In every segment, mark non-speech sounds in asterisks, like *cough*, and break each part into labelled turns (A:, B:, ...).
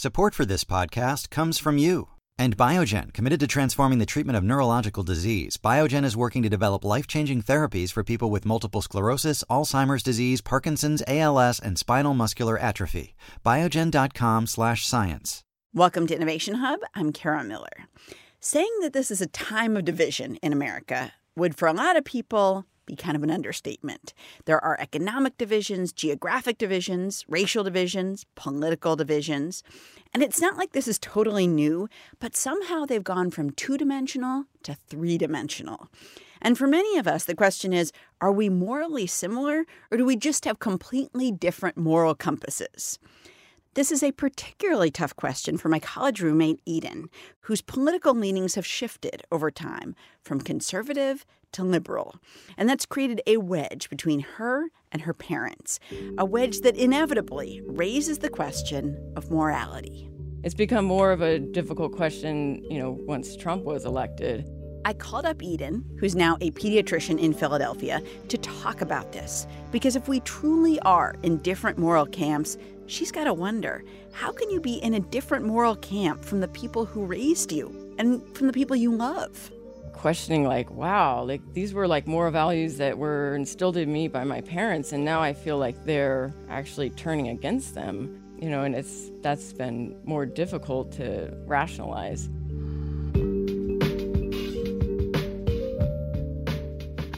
A: Support for this podcast comes from you. And Biogen, committed to transforming the treatment of neurological disease, Biogen is working to develop life changing therapies for people with multiple sclerosis, Alzheimer's disease, Parkinson's, ALS, and spinal muscular atrophy. Biogen.com slash science.
B: Welcome to Innovation Hub. I'm Kara Miller. Saying that this is a time of division in America would, for a lot of people, be kind of an understatement. There are economic divisions, geographic divisions, racial divisions, political divisions. And it's not like this is totally new, but somehow they've gone from two dimensional to three dimensional. And for many of us, the question is are we morally similar, or do we just have completely different moral compasses? This is a particularly tough question for my college roommate, Eden, whose political leanings have shifted over time from conservative to liberal. And that's created a wedge between her and her parents, a wedge that inevitably raises the question of morality.
C: It's become more of a difficult question, you know, once Trump was elected.
B: I called up Eden, who's now a pediatrician in Philadelphia, to talk about this. Because if we truly are in different moral camps, she's got to wonder how can you be in a different moral camp from the people who raised you and from the people you love?
C: Questioning, like, wow, like these were like moral values that were instilled in me by my parents, and now I feel like they're actually turning against them, you know, and it's that's been more difficult to rationalize.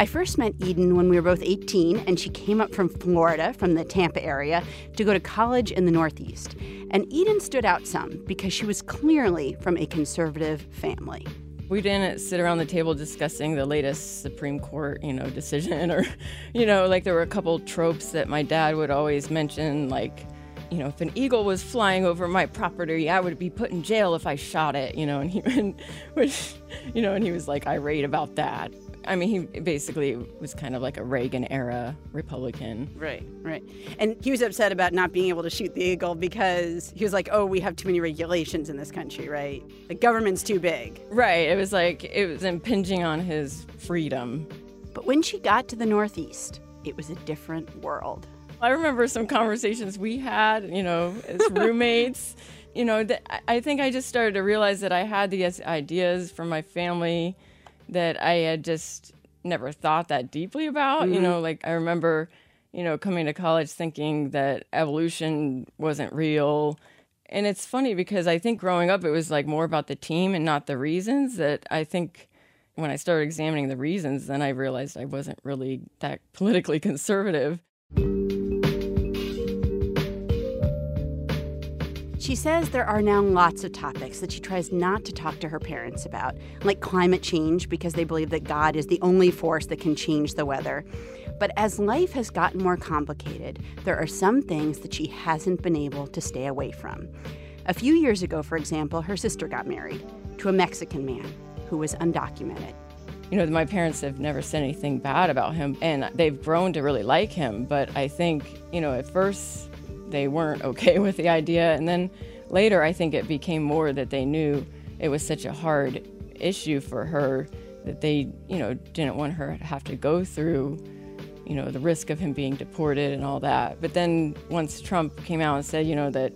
B: I first met Eden when we were both 18, and she came up from Florida, from the Tampa area, to go to college in the Northeast. And Eden stood out some because she was clearly from a conservative family.
C: We didn't sit around the table discussing the latest Supreme Court, you know, decision or, *laughs* you know, like there were a couple tropes that my dad would always mention, like, you know, if an eagle was flying over my property, I would be put in jail if I shot it, you know, and he, *laughs* and, which, you know, and he was like irate about that. I mean, he basically was kind of like a Reagan era Republican.
B: Right, right. And he was upset about not being able to shoot the eagle because he was like, oh, we have too many regulations in this country, right? The government's too big.
C: Right. It was like, it was impinging on his freedom.
B: But when she got to the Northeast, it was a different world.
C: I remember some conversations we had, you know, as *laughs* roommates. you know, I think I just started to realize that I had these ideas from my family that I had just never thought that deeply about. Mm-hmm. You know, like I remember, you know, coming to college thinking that evolution wasn't real. And it's funny because I think growing up it was like more about the team and not the reasons that I think when I started examining the reasons, then I realized I wasn't really that politically *laughs* conservative.
B: She says there are now lots of topics that she tries not to talk to her parents about, like climate change, because they believe that God is the only force that can change the weather. But as life has gotten more complicated, there are some things that she hasn't been able to stay away from. A few years ago, for example, her sister got married to a Mexican man who was undocumented.
C: You know, my parents have never said anything bad about him, and they've grown to really like him. But I think, you know, at first they weren't *laughs* okay with the idea. And then later, I think it became more that they knew it was such a hard issue for her that they, you know, didn't want her to have to go through, you know, the risk of him being deported and all that. But then once Trump came out and said, you know, that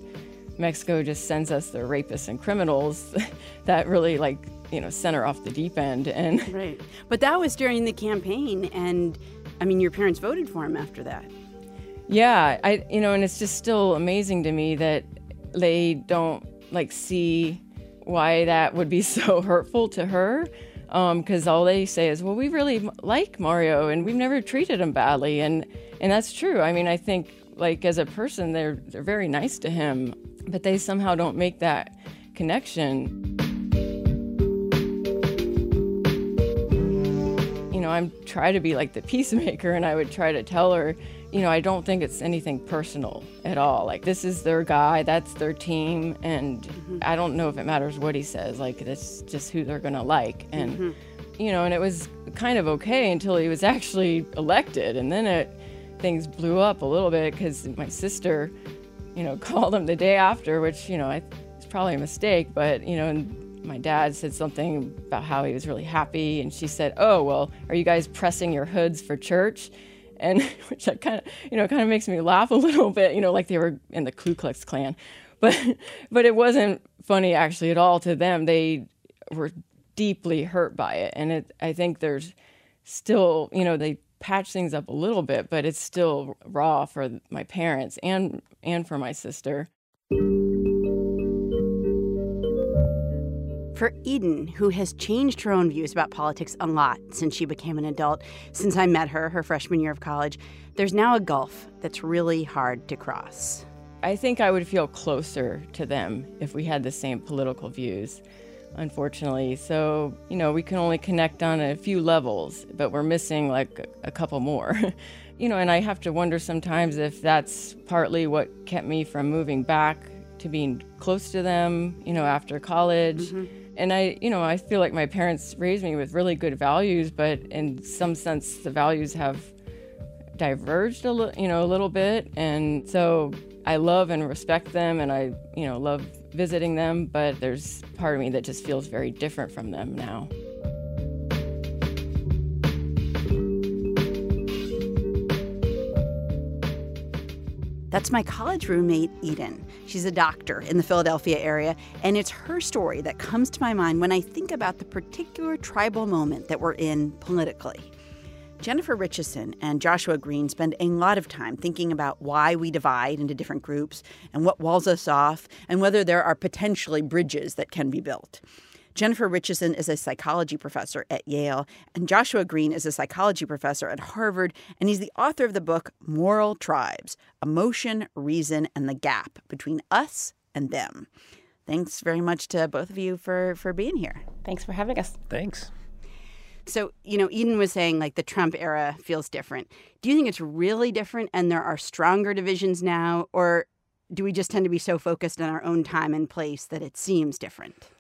C: Mexico just sends us the rapists and criminals, *laughs* that really like, you know, sent her off the deep end. And
B: right, but that was during the campaign, and I mean, your parents voted for him after that.
C: Yeah, I you know, and it's just still amazing to me that they don't like see why that would be *laughs* so hurtful to her because um, all they say is, "Well, we really like Mario, and we've never treated him badly," and and that's true. I mean, I think like as a person, they're they're very nice to him, but they somehow don't make that connection. Know, I'm try to be like the peacemaker, and I would try to tell her, you know, I don't think it's anything personal at all. Like, this is their guy, that's their team, and mm-hmm. I don't know if it matters what he says. Like, it's just who they're gonna like. And, mm-hmm. you know, and it was kind of okay until he was actually elected. And then it, things blew up a little bit because my sister, you know, *laughs* called him the day after, which, you know, I, it's probably a mistake, but, you know, and my dad said something about how he was really happy. And she said, Oh, well, are you guys pressing your hoods for church? and *laughs* which kind of you know kind of makes me laugh a little bit you know like they were in the Ku Klux Klan *laughs* but but it wasn't funny actually at all to them. They were deeply hurt by it, and it, I think there's still, you know, they patch things up a little bit, but it's still raw for my parents and and for my sister.
B: For Eden, who has changed her own views about politics a lot since she became an adult, since I met her her freshman year of college, there's now a gulf that's really hard to cross.
C: I think I would feel closer to them if we had the same political views, unfortunately. So, you know, we can only connect on a few levels, but we're missing like a couple more. *laughs* you know, and I have to wonder sometimes if that's partly what kept me from moving back to being close to them, you know, after college. Mm-hmm and I, you know, I feel like my parents raised me with really good values, but in some sense, the values have diverged a little, you know, a little bit. And so I love and respect them, and I, you know, love visiting them. But there's part of me that just feels very different from them now.
B: That's my college roommate, Eden. She's a doctor in the Philadelphia area, and it's her story that comes to my mind when I think about the particular tribal moment that we're in politically. Jennifer Richeson and Joshua Greene spend a lot of time thinking about why we divide into different groups and what walls us off, and whether there are potentially bridges that can be built. Jennifer Richeson is a psychology professor at Yale, and Joshua Greene is a psychology professor at Harvard, and he's the author of the book Moral Tribes Emotion, Reason, and the Gap Between Us and Them. Thanks very much to both of you for, for being here.
D: Thanks for having us.
E: Thanks.
B: So, you know, Eden was saying like the Trump era feels different. Do you think it's really different and there are stronger divisions now? Or do we just tend to be so focused on our own time and place that it seems different?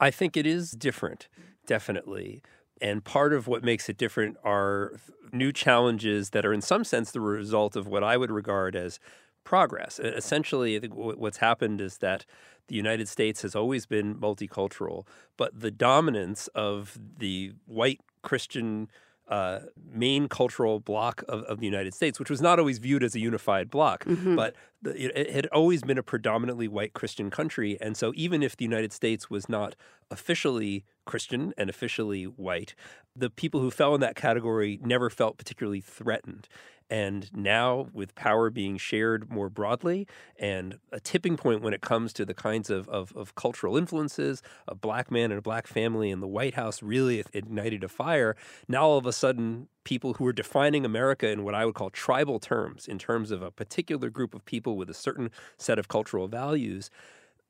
E: I think it is different, definitely. And part of what makes it different are new challenges that are, in some sense, the result of what I would regard as progress. Essentially, what's happened is that the United States has always been multicultural, but the dominance of the white Christian uh, main cultural bloc of, of, the United States, which was not always viewed as a unified bloc, mm-hmm. but the, it, had always been a predominantly white Christian country. And so, even if the United States was not officially Christian and officially white, the people who fell in that category never felt particularly threatened. And now, with power being shared more broadly and a tipping point when it comes to the kinds of, of, of, cultural influences, a black man and a black family in the White House really ignited a fire. Now, all of a sudden, people who are defining America in what I would call tribal terms, in terms of a particular group of people with a certain set of cultural values,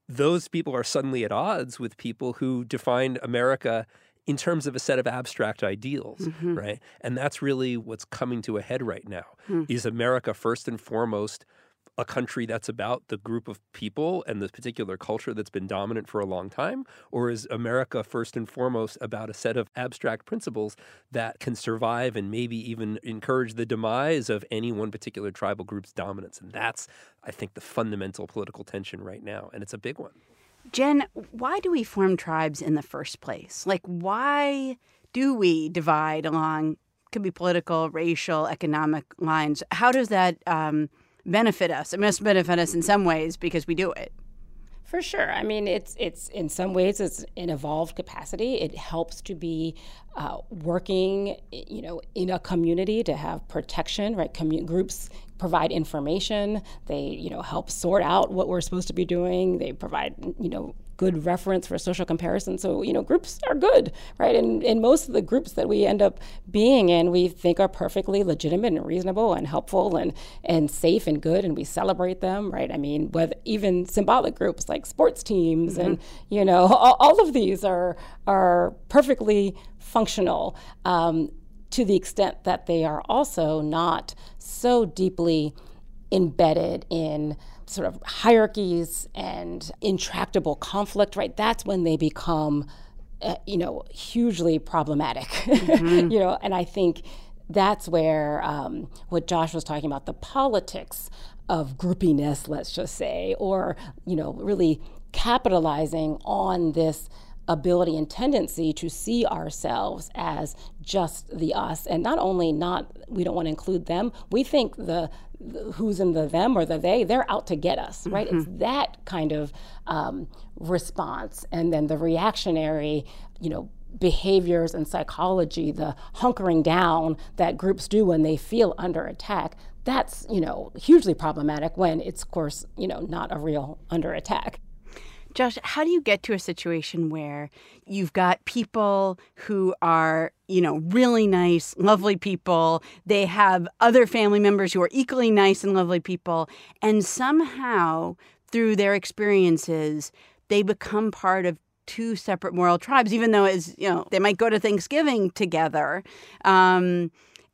E: those people are suddenly at odds with people who define America in terms of a set of abstract ideals, mm-hmm. right? And that's really what's coming to a head right now. Mm. Is America first and foremost a country that's about the group of people and the particular culture that's been dominant for a long time? Or is America first and foremost about a set of abstract principles that can survive and maybe even encourage the demise of any one particular tribal group's dominance? And that's, I think, the fundamental political tension right now. And it's a big one.
B: Jen, why do we form tribes in the first place? Like, why do we divide along, could be political, racial, economic lines? How does that um, benefit us? It must benefit us in some ways because we do it.
D: For sure. I mean, it's it's in some ways it's an evolved capacity. It helps to be uh, working, you know, in a community to have protection. Right, Commun- groups provide information. They, you know, help sort out what we're supposed to be doing. They provide, you know, good reference for social comparison. So, you know, groups are good, right? And, and most of the groups that we end up being in, we think are perfectly legitimate and reasonable and helpful and, and safe and good, and we celebrate them, right? I mean, with even symbolic groups like sports teams mm-hmm. and, you know, *laughs* all, all, of these are, are perfectly functional. Um, to the extent that they are also not so deeply embedded in sort of hierarchies and intractable conflict, right? That's when they become, uh, you know, hugely problematic, mm-hmm. *laughs* you know, and I think that's where um, what Josh was talking about, the politics of groupiness, let's just say, or, you know, really capitalizing on this ability and tendency to see ourselves as just the us and not only not we don't want to include them we think the, the who's in the them or the they they're out to get us right? Mm-hmm. it's that kind of um, response. And then the reactionary you know behaviors and psychology the hunkering down that groups do when they feel under attack that's you know hugely problematic when it's of course you know not a real under attack
B: Josh, how do you get to a situation where you've got people who are, you know, really nice, lovely people, they have other family members who are equally nice and lovely people, and somehow through their experiences, they become part of two separate moral tribes, even though as you know, they might go to Thanksgiving together. Um,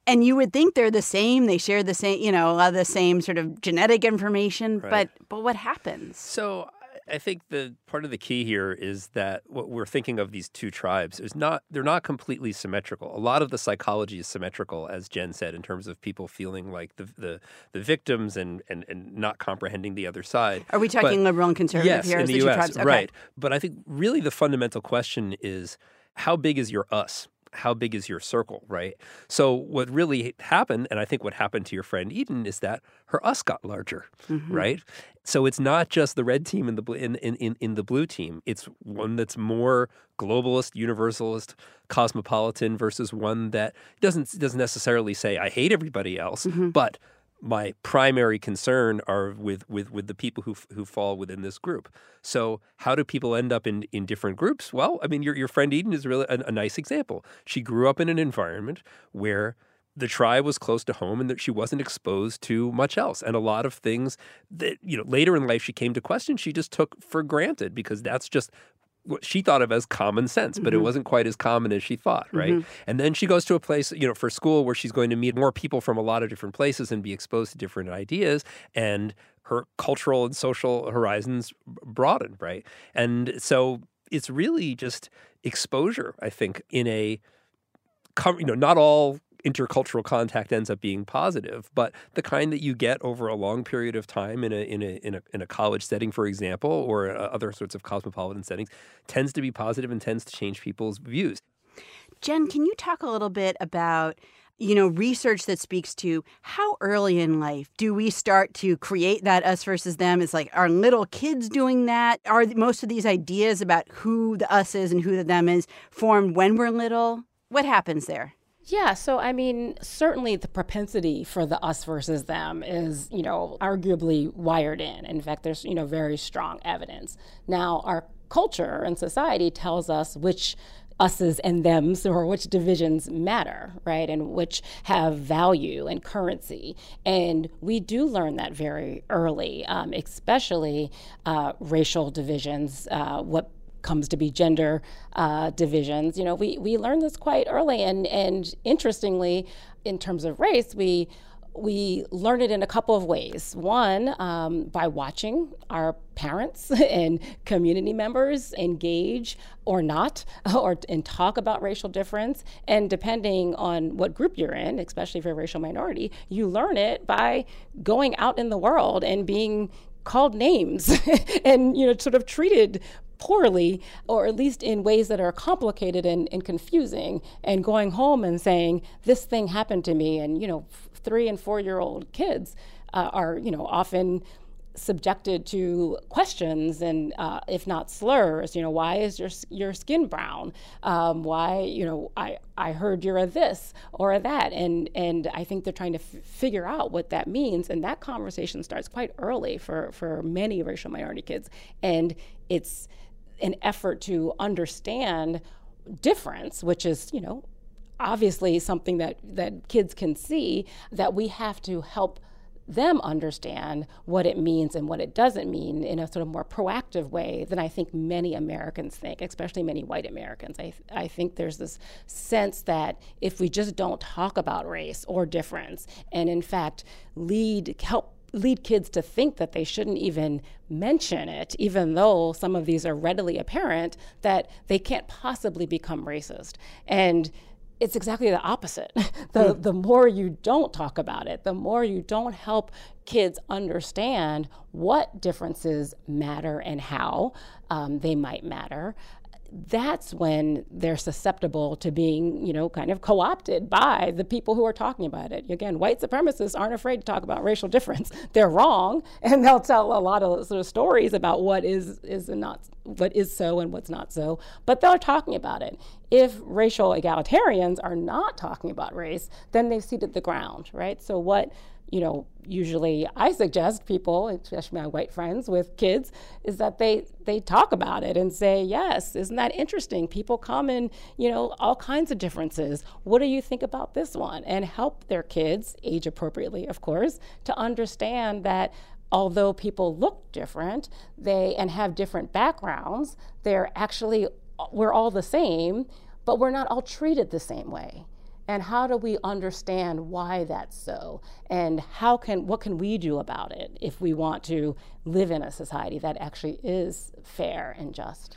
B: and you would think they're the same they share the same you know a lot of the same sort of genetic information right. but but what happens
E: so I think the part of the key here is that what we're thinking of these two tribes is not they're not completely symmetrical. A lot of the psychology is symmetrical, as Jen said, in terms of people feeling like the the, the victims and, and and not comprehending the other side.
B: Are we talking
E: but,
B: liberal and conservative
E: yes,
B: here?
E: in the,
B: the
E: U.S.
B: Tribes? Okay.
E: Right. But I think really the fundamental question is how big is your us? How big is your circle, right? So what really happened, and I think what happened to your friend Eden is that her us got larger, mm-hmm. right? So it's not just the red team and the in, in, in the blue team. It's one that's more globalist, universalist, cosmopolitan versus one that doesn't doesn't necessarily say I hate everybody else, mm-hmm. but my primary concern are with, with, with the people who, who fall within this group. So, how do people end up in, in different groups? Well, I mean, your, your friend Eden is really a, a nice example. She grew up in an environment where the tribe was close to home and that she wasn't exposed to much else. And a lot of things that, you know, later in life she came to question, she just took for granted because that's just what she thought of as common sense, but mm-hmm. it wasn't quite as common as she thought, right? Mm-hmm. And then she goes to a place, you know, for school where she's going to meet more people from a lot of different places and be exposed to different ideas and her cultural and social horizons broaden, right? And so it's really just exposure, I think, in a you know, not all intercultural contact ends up being positive, but the kind that you get over a long period of time in a in a in a, in a college setting, for example, or uh, other sorts of cosmopolitan settings, tends to be positive and tends to change people's views.
B: Jen, can you talk a little bit about you know, research that speaks to how early in life do we start to create that us versus them? Is like, are little kids doing that? Are most of these ideas about who the us is and who the them is formed when we're little? What happens there?
D: Yeah, so I mean, certainly the propensity for the us versus them is, you know, arguably wired in. In fact, there's, you know, very strong evidence. Now, our culture and society tells us which us's and them's *laughs* or which divisions matter, right? And which have value and currency. And we do learn that very early, um, especially uh, racial divisions, uh, what comes to be gender uh, divisions. You know, we, we learned this quite early. And, and interestingly, in terms of race, we we learn it in a couple of ways. One, um, by watching our parents *laughs* and community members engage or not, *laughs* or and talk about racial difference. And depending on what group you're in, especially if you're a racial minority, you learn it by going out in the world and being called names *laughs* and you know sort of treated poorly, or at least in ways that are complicated and, and confusing, and going home and saying, This thing happened to me. And, you know, three and four year old kids uh, are, you know, often subjected to questions and uh, if not slurs you know why is your your skin brown um, why you know I, I heard you're a this or a that and and I think they're trying to f- figure out what that means and that conversation starts quite early for for many racial minority kids and it's an effort to understand difference, which is, you know, obviously something that, that kids can see, that we have to help them understand what it means and what it doesn't mean in a sort of more proactive way than I think many Americans think, especially many white Americans. I, I think there's this sense that if we just don't talk about race or difference and, in fact, lead, help lead kids to think that they shouldn't even mention it, even though some of these are readily apparent, that they can't possibly become racist. And it's exactly the opposite. *laughs* the, mm. the more you don't talk about it, the more you don't help kids understand what differences matter and how um, they might matter, that's when they're susceptible to being, you know, kind of co opted by the people who are talking about it. Again, white supremacists aren't afraid to talk about racial difference. *laughs* They're wrong, and they'll tell a lot of sort of stories about what is, is not what is so and what's not so, but they're talking about it. If racial egalitarians are not talking about race, then they've ceded the ground, right? So what you know, usually I suggest people, especially my white friends with kids, is that they they talk about it and say, "Yes, isn't that interesting? People come in, you know, all kinds of differences. What do you think about this one?" And help their kids, age appropriately, of course, to understand that although people look different, they and have different backgrounds, they're actually we're all the same, but we're not all treated the same way and how do we understand why that's so and how can what can we do about it if we want to live in a society that actually is fair and just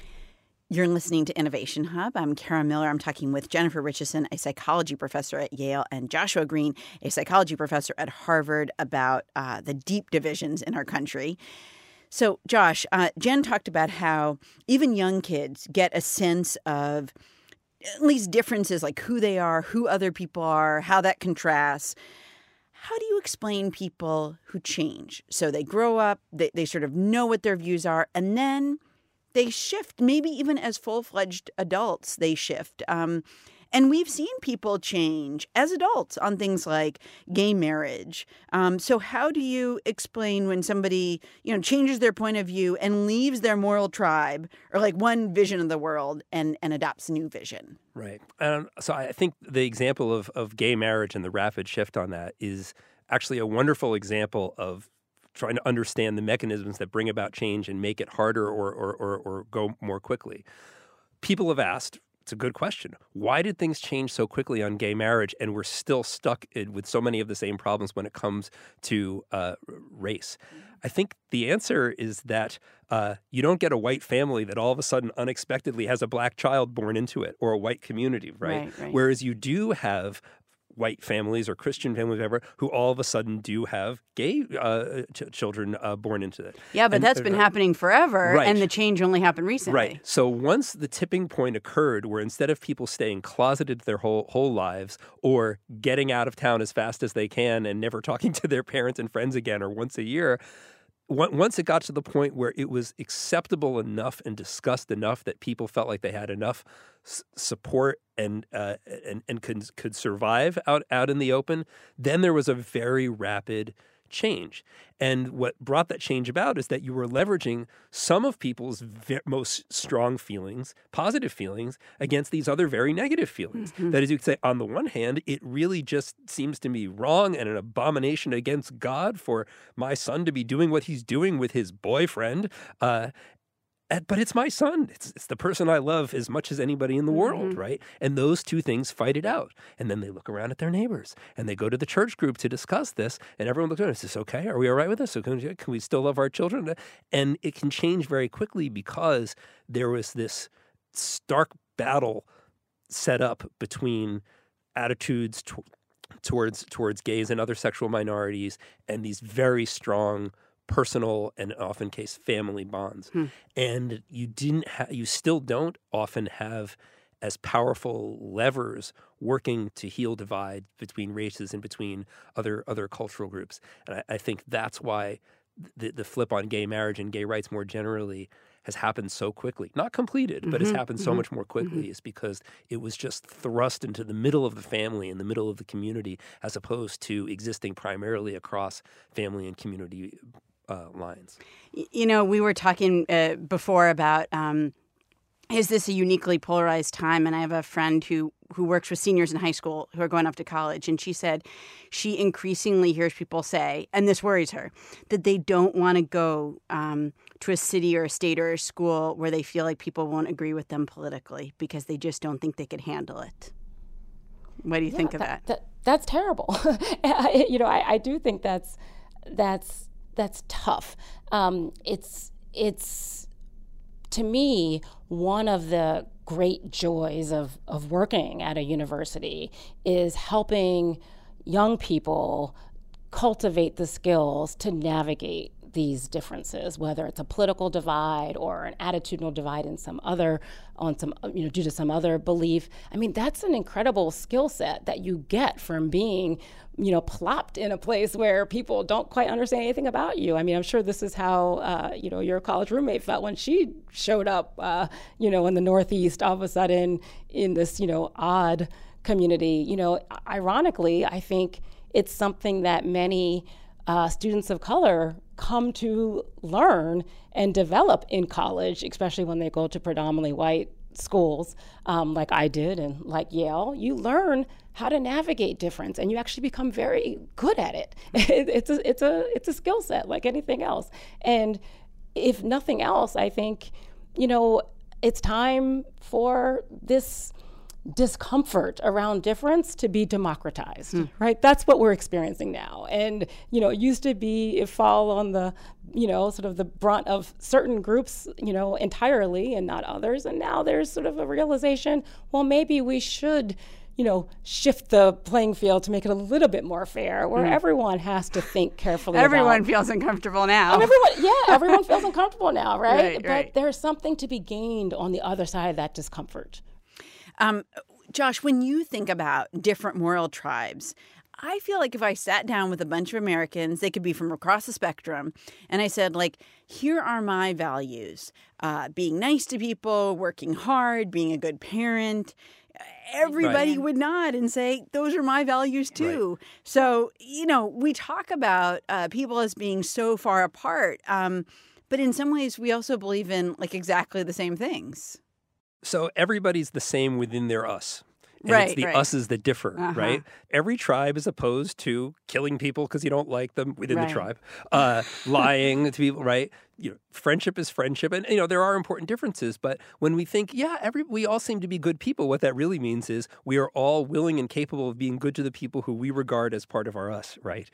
B: you're listening to Innovation Hub. I'm Kara Miller. I'm talking with Jennifer Richeson, a psychology professor at Yale, and Joshua Greene, a psychology professor at Harvard, about uh, the deep divisions in our country. So, Josh, uh, Jen talked about how even young kids get a sense of at least differences like who they are, who other people are, how that contrasts. How do you explain people who change? So they grow up, they, they sort of know what their views are, and then they shift, maybe even as full fledged adults, they shift. Um, and we've seen people change as adults on things like gay marriage. Um, so, how do you explain when somebody, you know, changes their point of view and leaves their moral tribe or like one vision of the world and, and adopts a new vision?
E: Right. Um, so, I think the example of, of gay marriage and the rapid shift on that is actually a wonderful example of trying to understand the mechanisms that bring about change and make it harder or, or, or, or go more quickly. People have asked it's a good question. Why did things change so quickly on gay marriage, and we're still stuck in, with so many of the same problems when it comes to uh, race? I think the answer is that uh, you don't get a white family that all of a sudden unexpectedly has a black child born into it, or a white community, right? right, right. Whereas you do have white families or Christian families, whatever, who all of a sudden do have gay uh, ch- children uh, born into it.
B: Yeah, but and, that's been uh, happening forever,
E: right.
B: and the change only happened recently.
E: Right. So once the tipping point occurred, where instead of people staying closeted their whole whole lives or getting out of town as fast as they can and never *laughs* talking to their parents and friends again or once a year, once it got to the point where it was acceptable enough and discussed enough that people felt like they had enough support and uh, and and could could survive out out in the open, then there was a very rapid change. And what brought that change about is that you were leveraging some of people's ve- most strong feelings, positive feelings, against these other very negative feelings. Mm-hmm. That is, you could say, on the one hand, it really just seems to me wrong and an abomination against God for my son to be doing what he's doing with his boyfriend. Uh, but it's my son. It's, it's the person I love as much as anybody in the mm-hmm. world, right? And those two things fight it out. And then they look around at their neighbors and they go to the church group to discuss this. And everyone looks at it is this okay? Are we all right with this? So can, can we still love our children? And it can change very quickly because there was this stark battle set up between attitudes t- towards towards gays and other sexual minorities and these very strong personal and often case family bonds. Hmm. And you didn't ha- you still don't often have as powerful levers working to heal divide between races and between other other cultural groups. And I, I think that's why the, the flip on gay marriage and gay rights more generally has happened so quickly. Not completed, mm-hmm, but has happened mm-hmm, so much more quickly mm-hmm. is because it was just thrust into the middle of the family, in the middle of the community, as opposed to existing primarily across family and community uh, lines.
B: You know, we were talking uh, before about um, is this a uniquely polarized time? And I have a friend who who works with seniors in high school who are going off to college, and she said she increasingly hears people say, and this worries her, that they don't want to go um, to a city or a state or a school where they feel like people won't agree with them politically because they just don't think they could handle it. What do you
D: yeah,
B: think of
D: that,
B: that? that
D: that's terrible. *laughs* you know, I, I do think that's that's that's tough. Um, it's it's to me one of the great joys of of working at a university is helping young people cultivate the skills to navigate these differences, whether it's a political divide or an attitudinal divide in some other on some you know due to some other belief. I mean, that's an incredible skill set that you get from being you know plopped in a place where people don't quite understand anything about you. I mean, I'm sure this is how uh, you know your college roommate felt when she showed up, uh, you know, in the Northeast all of a sudden in this you know odd community. You know, ironically, I think it's something that many uh, students of color come to learn and develop in college, especially when they go to predominantly white schools, um, like I did and like Yale. You learn how to navigate difference, and you actually become very good at it. *laughs* it's a it's a it's a skill set like anything else. And if nothing else, I think you know it's time for this discomfort around difference to be democratized mm. right that's what we're experiencing now and you know it used to be it fall on the you know sort of the brunt of certain groups you know entirely and not others and now there's sort of a realization well maybe we should you know, shift the playing field to make it a little bit more fair, where mm. everyone has to think carefully.
B: everyone
D: about,
B: feels uncomfortable now.
D: everyone, yeah, everyone feels uncomfortable now, *laughs* right?
B: right
D: but
B: right.
D: there's something to be gained on the other side of that discomfort.
B: Um, Josh, when you think about different moral tribes, I feel like if I sat down with a bunch of Americans, they could be from across the spectrum, and I said, like, here are my values uh, being nice to people, working hard, being a good parent. Everybody right. would nod and say, Those are my values too. Right. So, you know, we talk about uh, people as being so far apart. Um, but in some ways, we also believe in like exactly the same things.
E: So everybody's the same within their us. And
B: right,
E: it's the
B: right.
E: us's that differ,
B: uh-huh.
E: right? Every tribe is opposed to killing people because you don't like them within
B: right.
E: the tribe, uh, lying to people, right? You know, friendship is friendship, and you know there are important differences. But when we think, yeah, every we all seem to be good people, what that really means is we are all willing and capable of being good to the people who we regard as part of our us, right?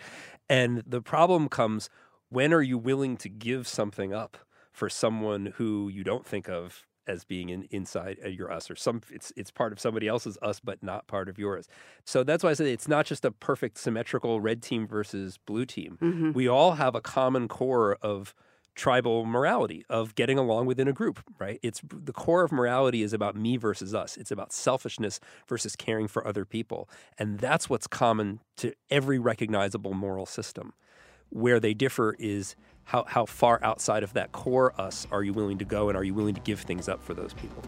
E: And the problem comes when are you willing to give something up for someone who you don't think of as being in, inside uh, your us or some it's it's part of somebody else's us but not part of yours. So that's why i say it's not just a perfect symmetrical red team versus blue team.
B: Mm-hmm.
E: we all have a common core of tribal morality of getting along within a group right? It's the core of morality is about me versus us. It's about selfishness versus caring for other people. And that's what's common to every recognizable moral system. Where they differ is how, how far outside of that core us are you willing to go and are you willing to give things up for those people?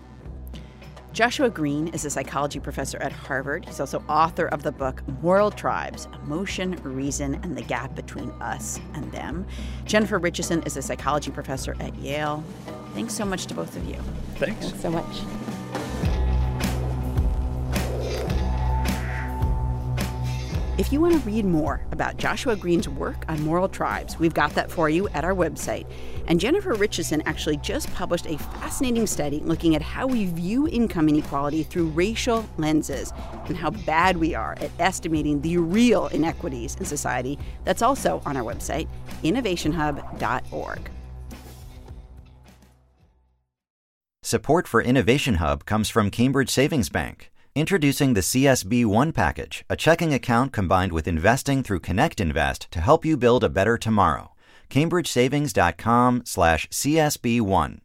B: Joshua Greene is a psychology professor at Harvard. He's also author of the book Moral Tribes Emotion, Reason, and the Gap Between Us and Them. Jennifer Richeson is a psychology professor at Yale. Thanks so much to both of you.
E: Thanks,
D: Thanks so much.
B: If you want to read more about Joshua Greene's work on moral tribes, we've got that for you at our website. And Jennifer Richeson actually just published a fascinating study looking at how we view income inequality through racial lenses and how bad we are at estimating the real inequities in society. That's also on our website, innovationhub.org.
A: Support for Innovation Hub comes from Cambridge Savings Bank. Introducing the CSB One package, a checking account combined with investing through Connect Invest to help you build a better tomorrow. CambridgeSavings.com slash CSB1.